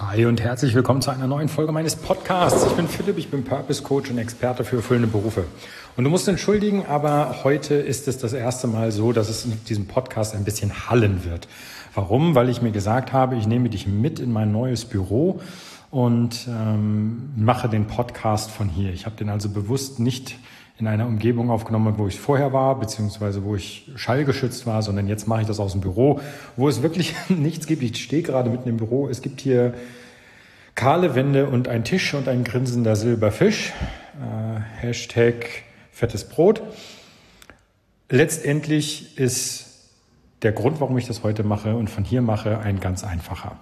Hi und herzlich willkommen zu einer neuen Folge meines Podcasts. Ich bin Philipp, ich bin Purpose Coach und Experte für erfüllende Berufe. Und du musst entschuldigen, aber heute ist es das erste Mal so, dass es in diesem Podcast ein bisschen hallen wird. Warum? Weil ich mir gesagt habe, ich nehme dich mit in mein neues Büro und ähm, mache den Podcast von hier. Ich habe den also bewusst nicht in einer Umgebung aufgenommen, wo ich vorher war, beziehungsweise wo ich schallgeschützt war, sondern jetzt mache ich das aus dem Büro, wo es wirklich nichts gibt. Ich stehe gerade mitten im Büro. Es gibt hier kahle Wände und ein Tisch und ein grinsender Silberfisch. Äh, Hashtag fettes Brot. Letztendlich ist der Grund, warum ich das heute mache und von hier mache, ein ganz einfacher.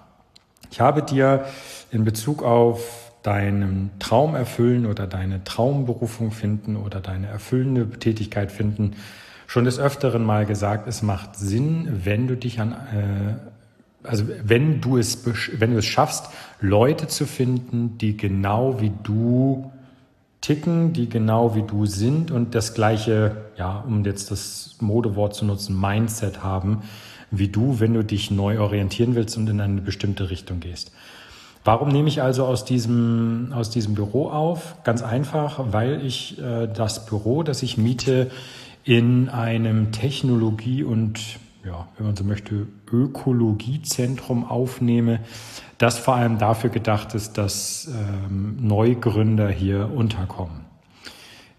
Ich habe dir in Bezug auf deinen Traum erfüllen oder deine Traumberufung finden oder deine erfüllende Tätigkeit finden, schon des Öfteren mal gesagt, es macht Sinn, wenn du dich an, äh, also wenn du es, wenn du es schaffst, Leute zu finden, die genau wie du ticken, die genau wie du sind und das gleiche, ja, um jetzt das Modewort zu nutzen, Mindset haben, wie du, wenn du dich neu orientieren willst und in eine bestimmte Richtung gehst. Warum nehme ich also aus diesem, aus diesem Büro auf? Ganz einfach, weil ich äh, das Büro, das ich miete, in einem Technologie- und, ja, wenn man so möchte, Ökologiezentrum aufnehme, das vor allem dafür gedacht ist, dass ähm, Neugründer hier unterkommen.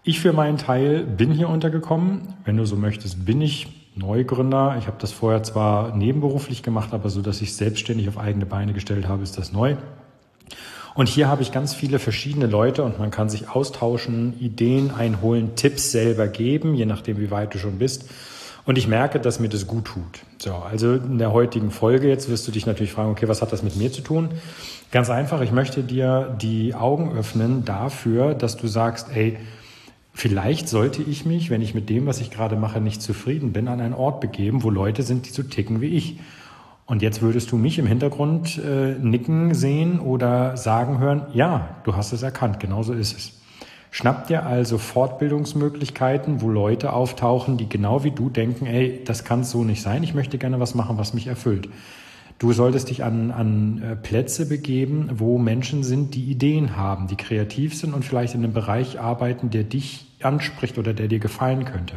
Ich für meinen Teil bin hier untergekommen. Wenn du so möchtest, bin ich Neugründer. Ich habe das vorher zwar nebenberuflich gemacht, aber so, dass ich selbstständig auf eigene Beine gestellt habe, ist das neu. Und hier habe ich ganz viele verschiedene Leute und man kann sich austauschen, Ideen einholen, Tipps selber geben, je nachdem, wie weit du schon bist. Und ich merke, dass mir das gut tut. So, also in der heutigen Folge jetzt wirst du dich natürlich fragen, okay, was hat das mit mir zu tun? Ganz einfach, ich möchte dir die Augen öffnen dafür, dass du sagst, ey, vielleicht sollte ich mich, wenn ich mit dem, was ich gerade mache, nicht zufrieden bin, an einen Ort begeben, wo Leute sind, die so ticken wie ich. Und jetzt würdest du mich im Hintergrund äh, nicken sehen oder sagen hören, ja, du hast es erkannt, genauso ist es. Schnapp dir also Fortbildungsmöglichkeiten, wo Leute auftauchen, die genau wie du denken, ey, das kann so nicht sein, ich möchte gerne was machen, was mich erfüllt. Du solltest dich an, an äh, Plätze begeben, wo Menschen sind, die Ideen haben, die kreativ sind und vielleicht in einem Bereich arbeiten, der dich anspricht oder der dir gefallen könnte.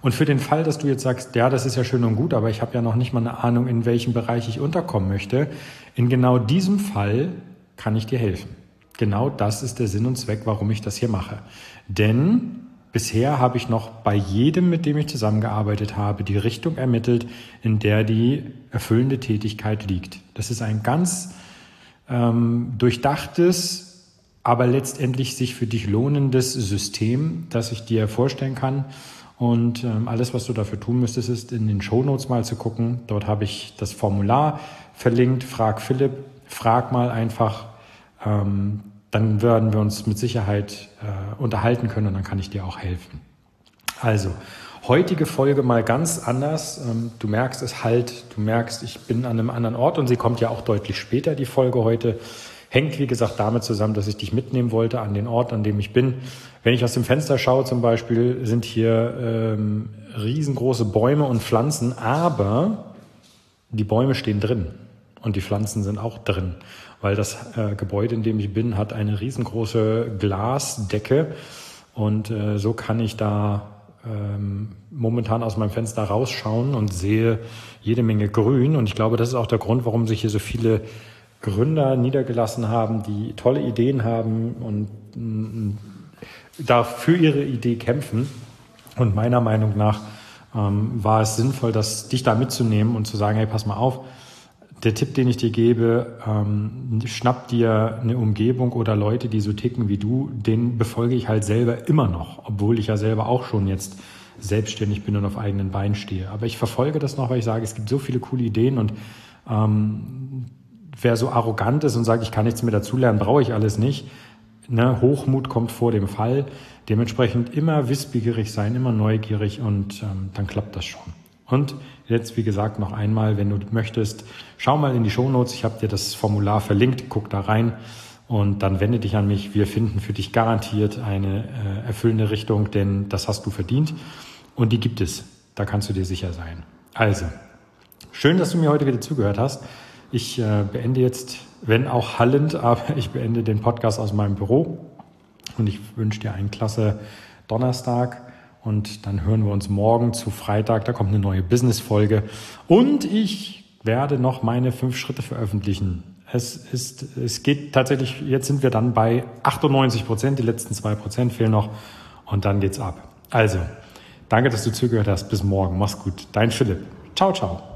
Und für den Fall, dass du jetzt sagst, ja, das ist ja schön und gut, aber ich habe ja noch nicht mal eine Ahnung, in welchem Bereich ich unterkommen möchte, in genau diesem Fall kann ich dir helfen. Genau das ist der Sinn und Zweck, warum ich das hier mache. Denn bisher habe ich noch bei jedem, mit dem ich zusammengearbeitet habe, die Richtung ermittelt, in der die erfüllende Tätigkeit liegt. Das ist ein ganz ähm, durchdachtes, aber letztendlich sich für dich lohnendes System, das ich dir vorstellen kann. Und ähm, alles, was du dafür tun müsstest, ist in den Shownotes mal zu gucken. Dort habe ich das Formular verlinkt. Frag Philipp, frag mal einfach. Ähm, dann werden wir uns mit Sicherheit äh, unterhalten können und dann kann ich dir auch helfen. Also, heutige Folge mal ganz anders. Ähm, du merkst es halt, du merkst, ich bin an einem anderen Ort und sie kommt ja auch deutlich später, die Folge heute. Hängt, wie gesagt, damit zusammen, dass ich dich mitnehmen wollte an den Ort, an dem ich bin. Wenn ich aus dem Fenster schaue zum Beispiel, sind hier ähm, riesengroße Bäume und Pflanzen, aber die Bäume stehen drin und die Pflanzen sind auch drin, weil das äh, Gebäude, in dem ich bin, hat eine riesengroße Glasdecke. Und äh, so kann ich da ähm, momentan aus meinem Fenster rausschauen und sehe jede Menge Grün. Und ich glaube, das ist auch der Grund, warum sich hier so viele Gründer niedergelassen haben, die tolle Ideen haben und mm, da für ihre Idee kämpfen. Und meiner Meinung nach ähm, war es sinnvoll, das, dich da mitzunehmen und zu sagen, hey, pass mal auf, der Tipp, den ich dir gebe, ähm, schnapp dir eine Umgebung oder Leute, die so ticken wie du, den befolge ich halt selber immer noch, obwohl ich ja selber auch schon jetzt selbstständig bin und auf eigenen Beinen stehe. Aber ich verfolge das noch, weil ich sage, es gibt so viele coole Ideen und ähm, wer so arrogant ist und sagt, ich kann nichts mehr dazulernen, brauche ich alles nicht. Ne? Hochmut kommt vor dem Fall. Dementsprechend immer wissbegierig sein, immer neugierig und ähm, dann klappt das schon. Und jetzt, wie gesagt, noch einmal, wenn du möchtest, schau mal in die Shownotes. Ich habe dir das Formular verlinkt, guck da rein und dann wende dich an mich. Wir finden für dich garantiert eine äh, erfüllende Richtung, denn das hast du verdient und die gibt es. Da kannst du dir sicher sein. Also, schön, dass du mir heute wieder zugehört hast. Ich äh, beende jetzt, wenn auch hallend, aber ich beende den Podcast aus meinem Büro und ich wünsche dir einen klasse Donnerstag und dann hören wir uns morgen zu Freitag. Da kommt eine neue Business-Folge und ich werde noch meine fünf Schritte veröffentlichen. Es ist, es geht tatsächlich, jetzt sind wir dann bei 98 Prozent, die letzten zwei Prozent fehlen noch und dann geht's ab. Also, danke, dass du zugehört hast. Bis morgen. Mach's gut. Dein Philipp. Ciao, ciao.